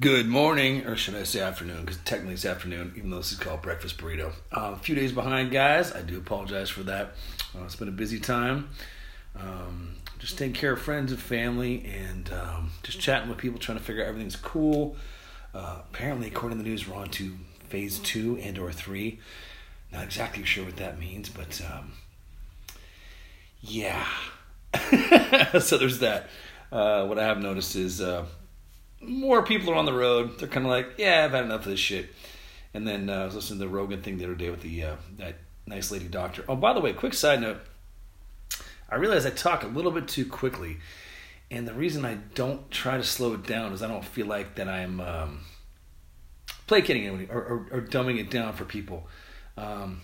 Good morning, or should I say afternoon? Because technically it's afternoon, even though this is called breakfast burrito. Uh, a few days behind, guys. I do apologize for that. Uh, it's been a busy time. Um, just taking care of friends and family, and um, just chatting with people, trying to figure out everything's cool. Uh, apparently, according to the news, we're on to phase two and or three. Not exactly sure what that means, but um, yeah. so there's that. Uh, what I have noticed is uh, more people are on the road. They're kind of like, yeah, I've had enough of this shit. And then uh, I was listening to the Rogan thing the other day with the uh, that nice lady doctor. Oh, by the way, quick side note. I realize I talk a little bit too quickly, and the reason I don't try to slow it down is I don't feel like that I'm um, placating anybody or, or, or, dumbing it down for people. Um,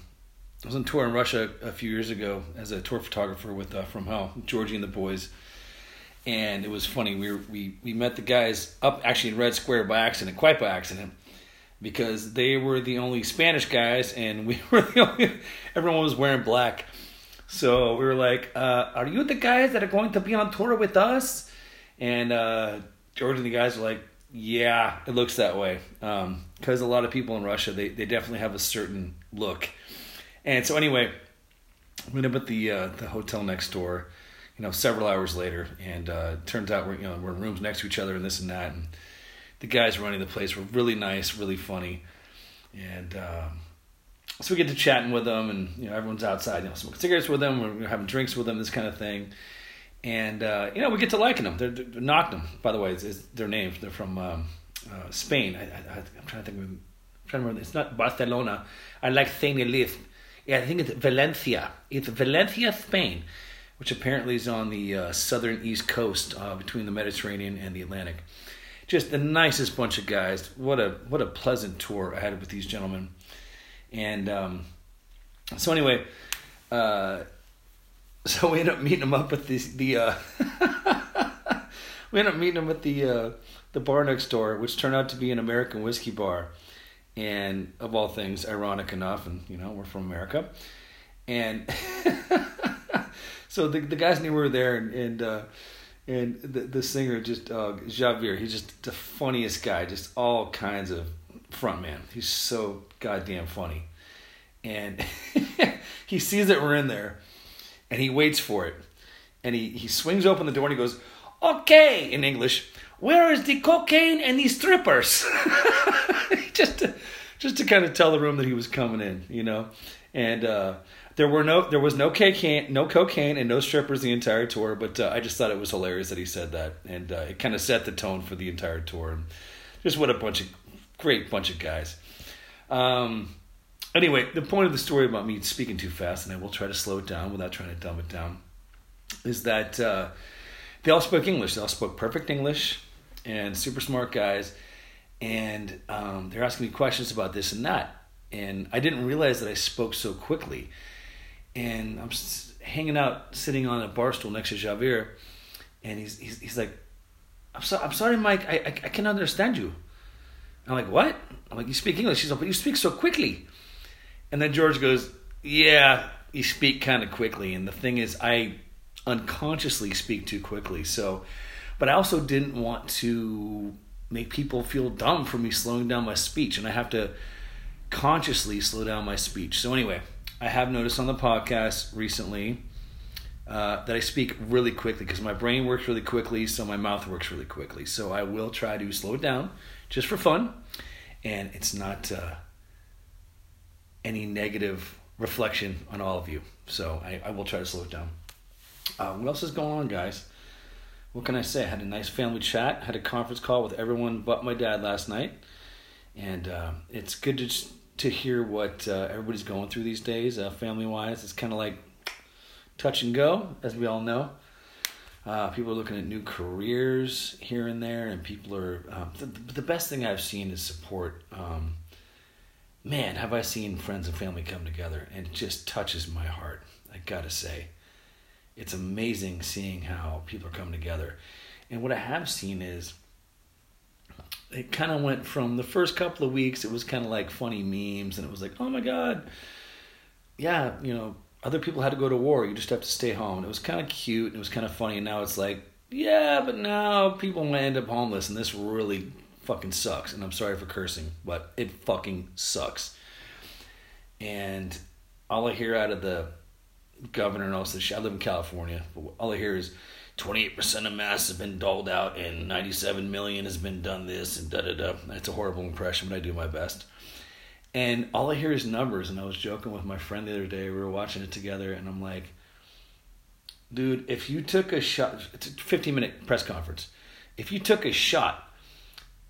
I was on tour in Russia a few years ago as a tour photographer with uh, From Hell, Georgie and the boys and it was funny. We were, we we met the guys up actually in Red Square by accident, quite by accident, because they were the only Spanish guys, and we were the only. Everyone was wearing black, so we were like, uh, "Are you the guys that are going to be on tour with us?" And uh, and the guys were like, "Yeah, it looks that way," because um, a lot of people in Russia they they definitely have a certain look, and so anyway, we ended up at the uh, the hotel next door you know, several hours later, and uh, turns out we're you know we're in rooms next to each other and this and that, and the guys running the place were really nice, really funny, and um, so we get to chatting with them, and you know everyone's outside, you know, smoking cigarettes with them, we're having drinks with them, this kind of thing, and uh, you know we get to liking them. They're, they're by the way, is, is their name. They're from um, uh, Spain. I, am trying to think. Of, I'm trying to remember. It's not Barcelona. I like saying. Yeah, I think it's Valencia. It's Valencia, Spain which apparently is on the uh, southern east coast uh, between the Mediterranean and the Atlantic. Just the nicest bunch of guys. What a what a pleasant tour I had with these gentlemen. And um, so anyway, uh, so we ended up meeting them up at the the. Uh, we ended up meeting them at the uh, the bar next door, which turned out to be an American whiskey bar, and of all things, ironic enough, and you know we're from America, and so the the guys knew we were there, and and, uh, and the the singer just uh, Javier, he's just the funniest guy, just all kinds of front man. He's so goddamn funny, and he sees that we're in there, and he waits for it, and he he swings open the door and he goes, "Okay," in English. Where is the cocaine and these strippers? just to, just to kind of tell the room that he was coming in, you know, and. uh there were no there was no cocaine no cocaine and no strippers the entire tour but uh, i just thought it was hilarious that he said that. And uh, it kind of set the tone for the entire tour. And just what a bunch of great bunch of guys. Um, anyway the point of the story about me speaking too fast and i will try to slow it down without trying to dumb it down is that uh, they all spoke english. They all spoke perfect english and super smart guys. And um, they're asking me questions about this and that. And i didn't realize that i spoke so quickly and I'm hanging out, sitting on a bar stool next to Javier, and he's he's, he's like, "I'm sorry, I'm sorry, Mike, I, I I can understand you." I'm like, "What?" I'm like, "You speak English?" He's like, "But you speak so quickly." And then George goes, "Yeah, you speak kind of quickly." And the thing is, I unconsciously speak too quickly. So, but I also didn't want to make people feel dumb for me slowing down my speech, and I have to consciously slow down my speech. So anyway, I have noticed on the podcast recently uh, that I speak really quickly because my brain works really quickly, so my mouth works really quickly. So I will try to slow it down just for fun, and it's not uh, any negative reflection on all of you. So I, I will try to slow it down. Uh, what else is going on, guys? What can I say? I had a nice family chat. Had a conference call with everyone but my dad last night, and uh, it's good to just to hear what uh, everybody's going through these days, uh, family wise. It's kind of like touch and go, as we all know. Uh, people are looking at new careers here and there, and people are. Um, the, the, best thing I've seen is support. Um, man, have I seen friends and family come together, and it just touches my heart. I gotta say, it's amazing seeing how people are coming together. And what I have seen is it kind of went from the first couple of weeks, it was kind of like funny memes, and it was like, oh my God, yeah, you know, other people had to go to war. You just have to stay home. And it was kind of cute. And it was kind of funny. And now it's like, yeah, but now people might end up homeless. And this really fucking sucks. And I'm sorry for cursing, but it fucking sucks. And all I hear out of the governor and all this shit, I live in California, but all I hear is 28% of masks have been doled out and 97 million has been done this and da da da. That's a horrible impression, but I do my best. And all I hear is numbers. And I was joking with my friend the other day. We were watching it together, and I'm like, dude, if you took a shot, it's a 15 minute press conference. If you took a shot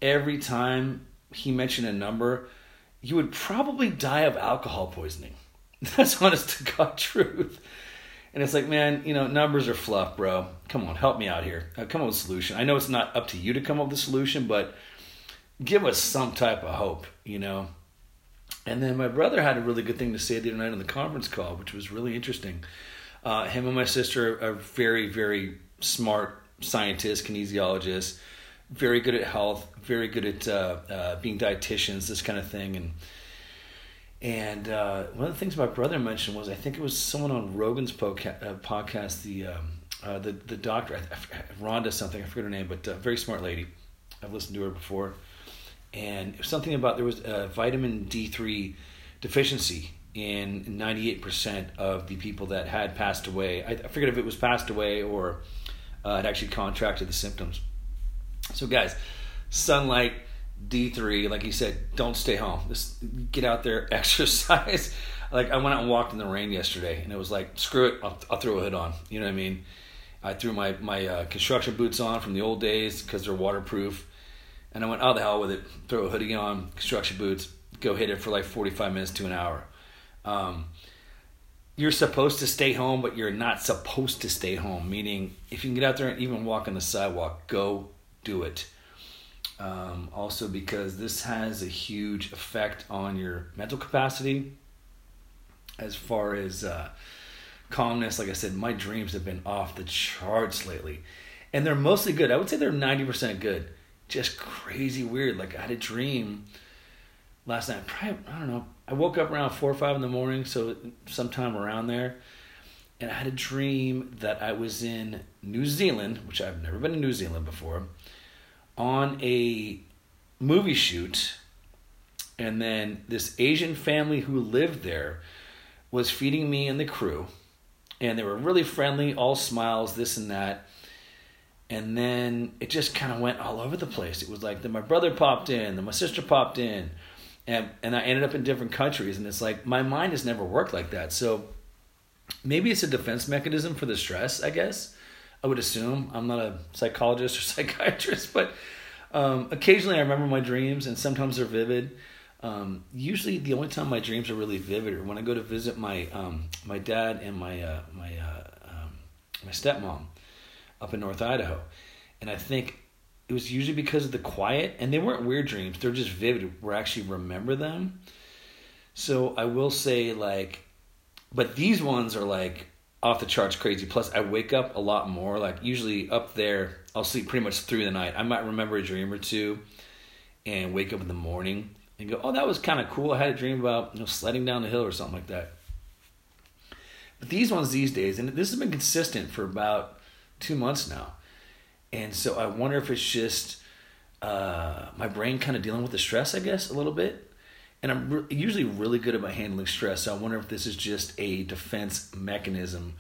every time he mentioned a number, you would probably die of alcohol poisoning. That's honest to God truth. And it's like, man, you know, numbers are fluff, bro. Come on, help me out here. Come up with a solution. I know it's not up to you to come up with a solution, but give us some type of hope, you know. And then my brother had a really good thing to say the other night on the conference call, which was really interesting. Uh, him and my sister are very, very smart scientists, kinesiologists, very good at health, very good at uh, uh, being dietitians, this kind of thing. And and uh, one of the things my brother mentioned was I think it was someone on Rogan's podca- uh, podcast, the um, uh, the the doctor, Rhonda something, I forget her name, but very smart lady. I've listened to her before, and something about there was a vitamin D three deficiency in 98% of the people that had passed away. I, I forget if it was passed away or uh, had actually contracted the symptoms. So, guys, sunlight, D3, like he said, don't stay home. Just get out there, exercise. like, I went out and walked in the rain yesterday, and it was like, screw it, I'll, I'll throw a hood on. You know what I mean? I threw my, my uh, construction boots on from the old days because they're waterproof. And I went, oh, the hell with it. Throw a hoodie on, construction boots, go hit it for like 45 minutes to an hour um, you're supposed to stay home, but you're not supposed to stay home. Meaning, if you can get out there and even walk on the sidewalk, go do it. Um, also, because this has a huge effect on your mental capacity as far as uh, calmness. Like I said, my dreams have been off the charts lately, and they're mostly good. I would say they're 90% good. Just crazy weird. Like, I had a dream last night. Probably, I don't know. I woke up around four or five in the morning, so sometime around there, and I had a dream that I was in New Zealand, which I've never been to New Zealand before, on a movie shoot, and then this Asian family who lived there was feeding me and the crew, and they were really friendly, all smiles, this and that. And then it just kind of went all over the place. It was like then my brother popped in, then my sister popped in, and and I ended up in different countries, and it's like my mind has never worked like that. So maybe it's a defense mechanism for the stress. I guess I would assume. I'm not a psychologist or psychiatrist, but um, occasionally I remember my dreams, and sometimes they're vivid. Um, usually, the only time my dreams are really vivid are when I go to visit my um, my dad and my uh, my uh, um, my stepmom up in North Idaho, and I think it was usually because of the quiet, and they weren't weird dreams. They're just vivid. I actually remember them. So I will say like, but these ones are like off the charts crazy. Plus, I wake up a lot more. Like usually up there, I'll sleep pretty much through the night. I might remember a dream or two, and wake up in the morning and go, "Oh, that was kind of cool. I had a dream about you know sledding down the hill or something like that." But these ones these days, and this has been consistent for about two months now and so I wonder if it's just uh, my brain kind of dealing with the stress, I guess, a little bit. And I'm re- usually really good about handling stress. So I wonder if this is just a defense mechanism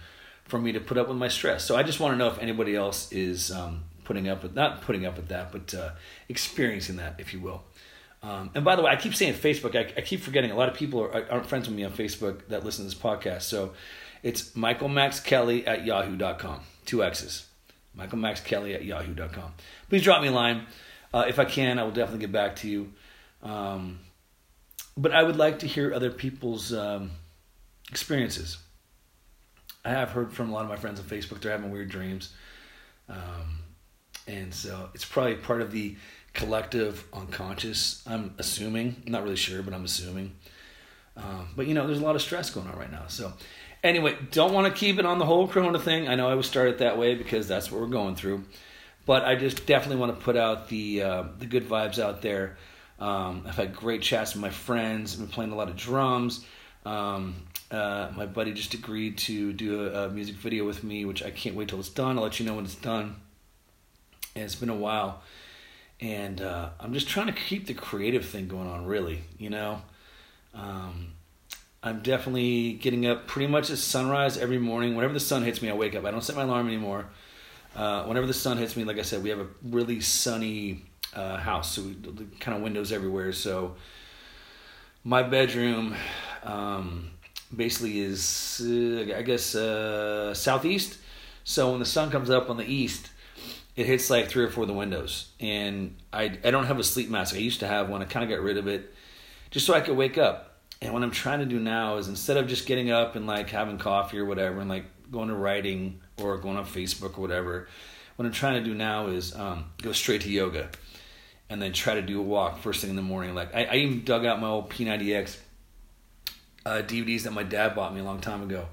for me to put up with my stress. So I just want to know if anybody else is um, putting up with, not putting up with that, but uh, experiencing that, if you will. Um, and by the way, I keep saying Facebook. I, I keep forgetting. A lot of people are, aren't friends with me on Facebook that listen to this podcast. So it's Michael Max Kelly at yahoo.com. Two X's. Michael Max Kelly at yahoo.com. Please drop me a line. Uh, if I can, I will definitely get back to you. Um, but I would like to hear other people's um, experiences. I have heard from a lot of my friends on Facebook they're having weird dreams. Um, and so it's probably part of the collective unconscious, I'm assuming. I'm not really sure, but I'm assuming. Um, but you know, there's a lot of stress going on right now. So Anyway, don't want to keep it on the whole Corona thing. I know I was started that way because that's what we're going through, but I just definitely want to put out the uh, the good vibes out there. Um, I've had great chats with my friends. I've been playing a lot of drums. Um, uh, my buddy just agreed to do a, a, music video with me, which I can't wait till it's done. I'll let you know when it's done. And it's been a while, and uh, I'm just trying to keep the creative thing going on. Really, you know, um, I'm definitely getting up pretty much at sunrise every morning. Whenever the sun hits me, I wake up. I don't set my alarm anymore. Uh, whenever the sun hits me, like I said, we have a really sunny uh, house, so we kind of windows everywhere. So my bedroom um, basically is, uh, I guess, uh, southeast. So when the sun comes up on the east, it hits like three or four of the windows. And I, I don't have a sleep mask. I used to have one. I kind of got rid of it just so I could wake up. And what I'm trying to do now is instead of just getting up and like having coffee or whatever and like going to writing or going on Facebook or whatever, what I'm trying to do now is um, go straight to yoga and then try to do a walk first thing in the morning. Like I, I even dug out my old P90X uh, DVDs that my dad bought me a long time ago,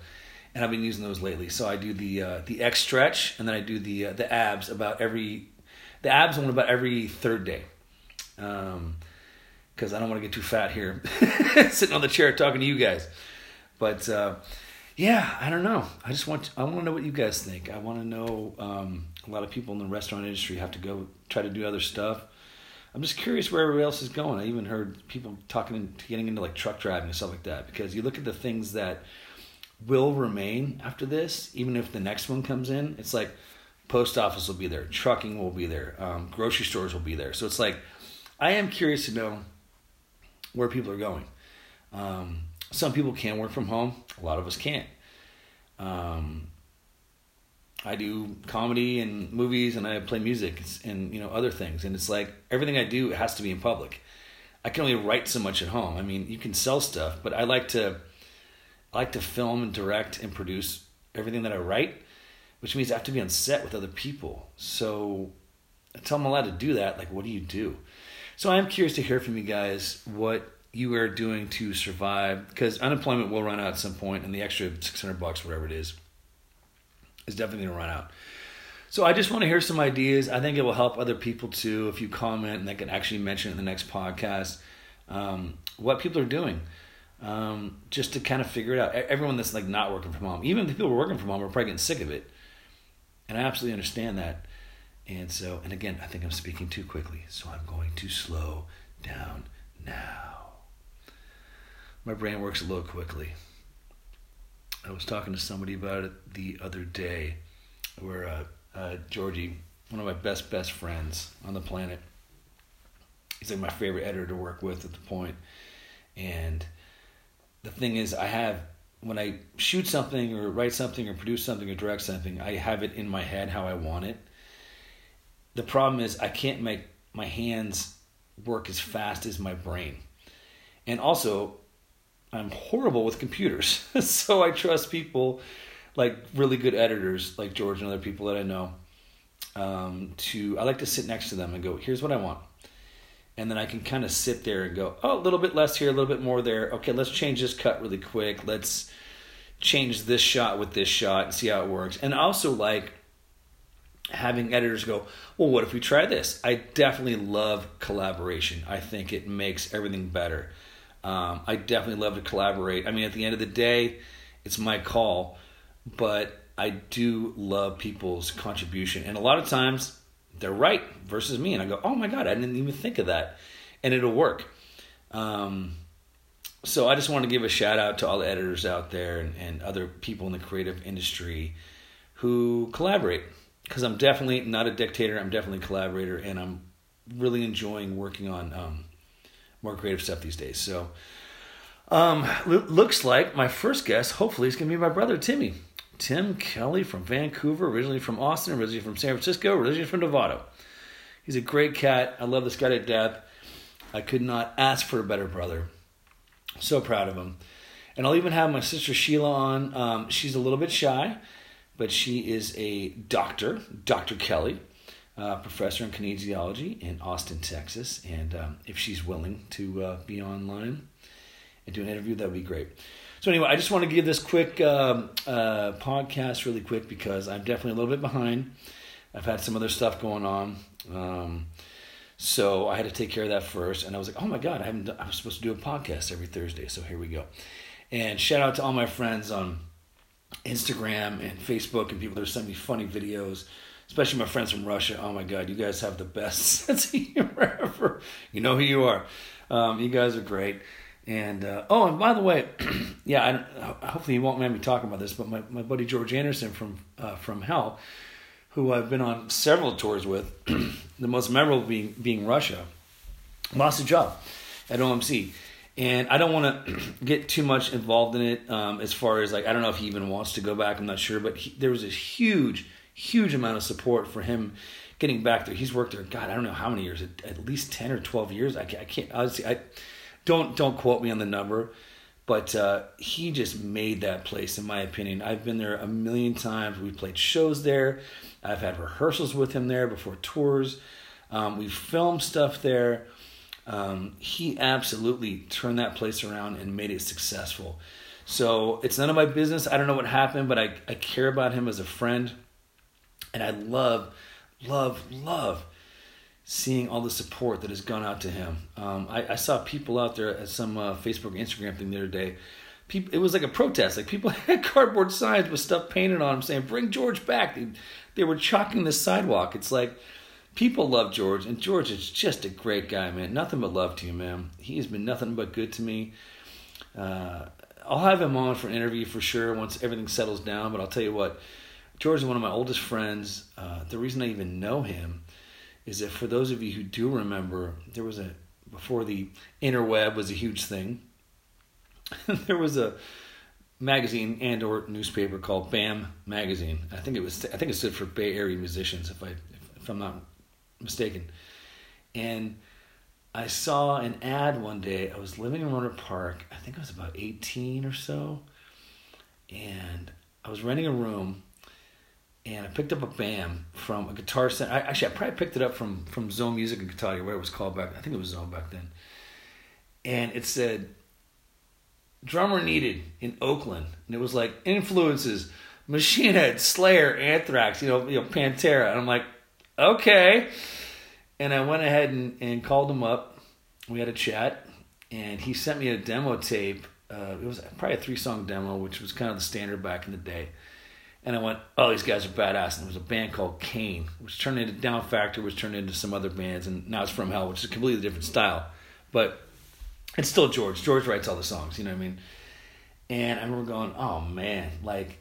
and I've been using those lately. So I do the uh, the X stretch, and then I do the uh, the abs about every the abs one about every third day. Um, because I don't want to get too fat here, sitting on the chair talking to you guys. But uh, yeah, I don't know. I just want to, I want to know what you guys think. I want to know. Um, a lot of people in the restaurant industry have to go try to do other stuff. I'm just curious where everybody else is going. I even heard people talking and getting into like truck driving and stuff like that because you look at the things that will remain after this, even if the next one comes in. It's like post office will be there, trucking will be there, um, grocery stores will be there. So it's like I am curious to know where people are going. Um, some people can work from home. A lot of us can't. Um, I do comedy and movies, and I play music and you know other things. And it's like everything I do has to be in public. I can only write so much at home. I mean, you can sell stuff, but I like to I like to film and direct and produce everything that I write, which means I have to be on set with other people. So until I'm allowed to do that, like what do you do? So I am curious to hear from you guys what you are doing to survive because unemployment will run out at some point and the extra 600 bucks whatever it is is definitely going to run out. So i just want to hear some ideas. I think it will help other people too if you comment and they can actually mention it in the next podcast um, what people are doing um, just to kind of figure it out. Everyone that's like not working from home even the people working from home are probably getting sick of it. And i absolutely understand that. And so, and again, I think I'm speaking too quickly, so I'm going to slow down now. My brain works a little quickly. I was talking to somebody about it the other day, where uh, uh, Georgie, one of my best best friends on the planet, he's like my favorite editor to work with at the point, and the thing is, I have when I shoot something or write something or produce something or direct something, I have it in my head how I want it the problem is I can't make my hands work as fast as my brain. And also, I'm horrible with computers. so I trust people like really good editors like George and other people that I know um, to I like to sit next to them and go, here's what I want. And then I can kind of sit there and go, oh, a little bit less here, a little bit more there. Okay, let's change this cut really quick. Let's change this shot with this shot and see how it works. And also like having editors go, well, what if we try this? I definitely love collaboration. I think it makes everything better. Um, I definitely love to collaborate. I mean, at the end of the day, it's my call, but I do love people's contribution. And a lot of times they're right versus me. And I go, oh my God, I didn't even think of that. And it'll work. Um, so I just want to give a shout out to all the editors out there and, and other people in the creative industry who collaborate because I'm definitely not a dictator. I'm definitely a collaborator, and I'm really enjoying working on um, more creative stuff these days. So, um, looks like my first guest, hopefully, is going to be my brother Timmy. Tim Kelly from Vancouver, originally from Austin, originally from San Francisco, originally from Novato. He's a great cat. I love this guy to death. I could not ask for a better brother. So proud of him. And I'll even have my sister Sheila on. Um, she's a little bit shy but she is a doctor, Dr. Kelly, uh, professor in kinesiology in Austin, Texas. And um, if she's willing to uh, be online and do an interview, that would be great. So, anyway, I just want to give this quick um, uh, podcast really quick because I'm definitely a little bit behind. I've had some other stuff going on. Um, so I had to take care of that first. And I was like, oh my God, I, haven't done, I was supposed to do a podcast every Thursday. So here we go. And shout out to all my friends on Instagram and Facebook and people that are sending me funny videos, especially my friends from Russia. Oh my God, you guys have the best sense of humor ever. You know who you are. Um, you guys are great. And uh, oh, and by the way, yeah, I, hopefully you won't mind me talking about this, but my, my buddy George Anderson from uh, from Hell, who I've been on several tours with, the most memorable being being Russia, lost a job at OMC, and I don't want to get too much involved in it um, as far as like I don't know if he even wants to go back. I'm not sure, but he, there was this huge, huge amount of support for him getting back there. He's worked there, God, I don't know how many years, at, at least ten or twelve years. I can't, I can't honestly, I don't don't quote me on the number, but uh, he just made that place. In my opinion, I've been there a million times. We played shows there. I've had rehearsals with him there before tours. Um, we've filmed stuff there. Um, he absolutely turned that place around and made it successful. So it's none of my business. I don't know what happened, but I, I care about him as a friend. And I love, love, love seeing all the support that has gone out to him. Um, I, I, saw people out there at some uh, Facebook, Instagram thing the other day. People, it was like a protest. Like people had cardboard signs with stuff painted on them saying "Bring George back." They, they were chalking the sidewalk. It's like people love George, and George is just a great guy, man. Nothing but love to you, man. He has been nothing but good to me. Uh, I'll have him on for an interview for sure once everything settles down. But I'll tell you what, George is one of my oldest friends. Uh, the reason I even know him is that for those of you who do remember, there was a before the interweb was a huge thing. there was a magazine and or newspaper called BAM magazine. I think it was I think it stood for Bay Area Musicians if I if I'm not mistaken. And I saw an ad one day. I was living in Rohnert Park. I think I was about 18 or so. And I was renting a room and I picked up a BAM from a guitar center. I, actually, I probably picked it up from from Zone Music and Guitar, where it was called back. I think it was Zone back then. And it said, "Drummer needed in Oakland," and it was like influences: Machine Head, Slayer, Anthrax, you know, you know, Pantera. And I'm like, okay. And I went ahead and, and called him up. We had a chat, and he sent me a demo tape. Uh, it was probably a three song demo, which was kind of the standard back in the day. And I went, oh, these guys are badass. And there was a band called Kane, which turned into Down Factor, which turned into some other bands, and now it's From Hell, which is a completely different style. But it's still George. George writes all the songs, you know what I mean? And I remember going, oh man, like,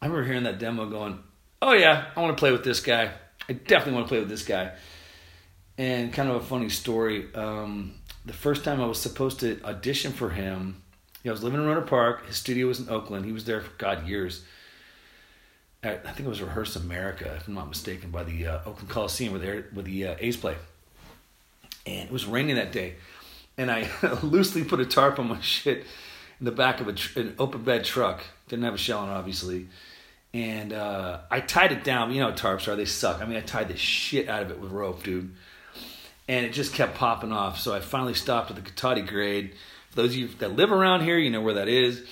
I remember hearing that demo going, oh yeah, I want to play with this guy. I definitely want to play with this guy. And kind of a funny story. Um, the first time I was supposed to audition for him, I was living in Rohnert Park. His studio was in Oakland. He was there for God years. I think it was Rehearse America, if I'm not mistaken, by the uh, Oakland Coliseum where, where the uh, A's play. And it was raining that day, and I loosely put a tarp on my shit in the back of a tr- an open bed truck. Didn't have a shell on, obviously. And uh, I tied it down. You know tarps are, they suck. I mean, I tied the shit out of it with rope, dude. And it just kept popping off. So I finally stopped at the Cotati grade. For those of you that live around here, you know where that is.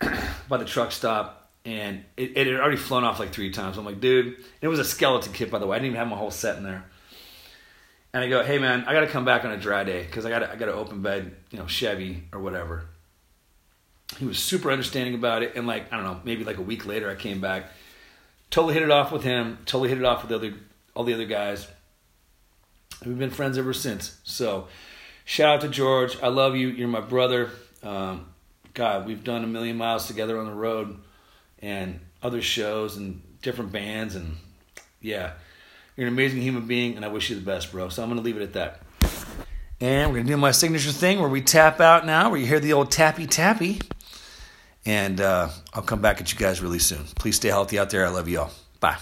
by the truck stop and it, it, had already flown off like three times. I'm like, dude, it was a skeleton kit, by the way. I didn't even have my whole set in there. And I go, hey man, I got to come back on a dry day because I got I got to open bed, you know, Chevy or whatever. He was super understanding about it, and like I don't know, maybe like a week later, I came back, totally hit it off with him, totally hit it off with the other all the other guys. And we've been friends ever since. So, shout out to George. I love you. You're my brother. Um, God, we've done a million miles together on the road and other shows and different bands and yeah. You're an amazing human being and i wish you the best bro. So i'm gonna leave it at that. And we're gonna do my signature thing where we tap out now where you hear the old tappy tappy. And uh, i'll come back at you guys really soon. Please stay healthy out there. I love you all. Bye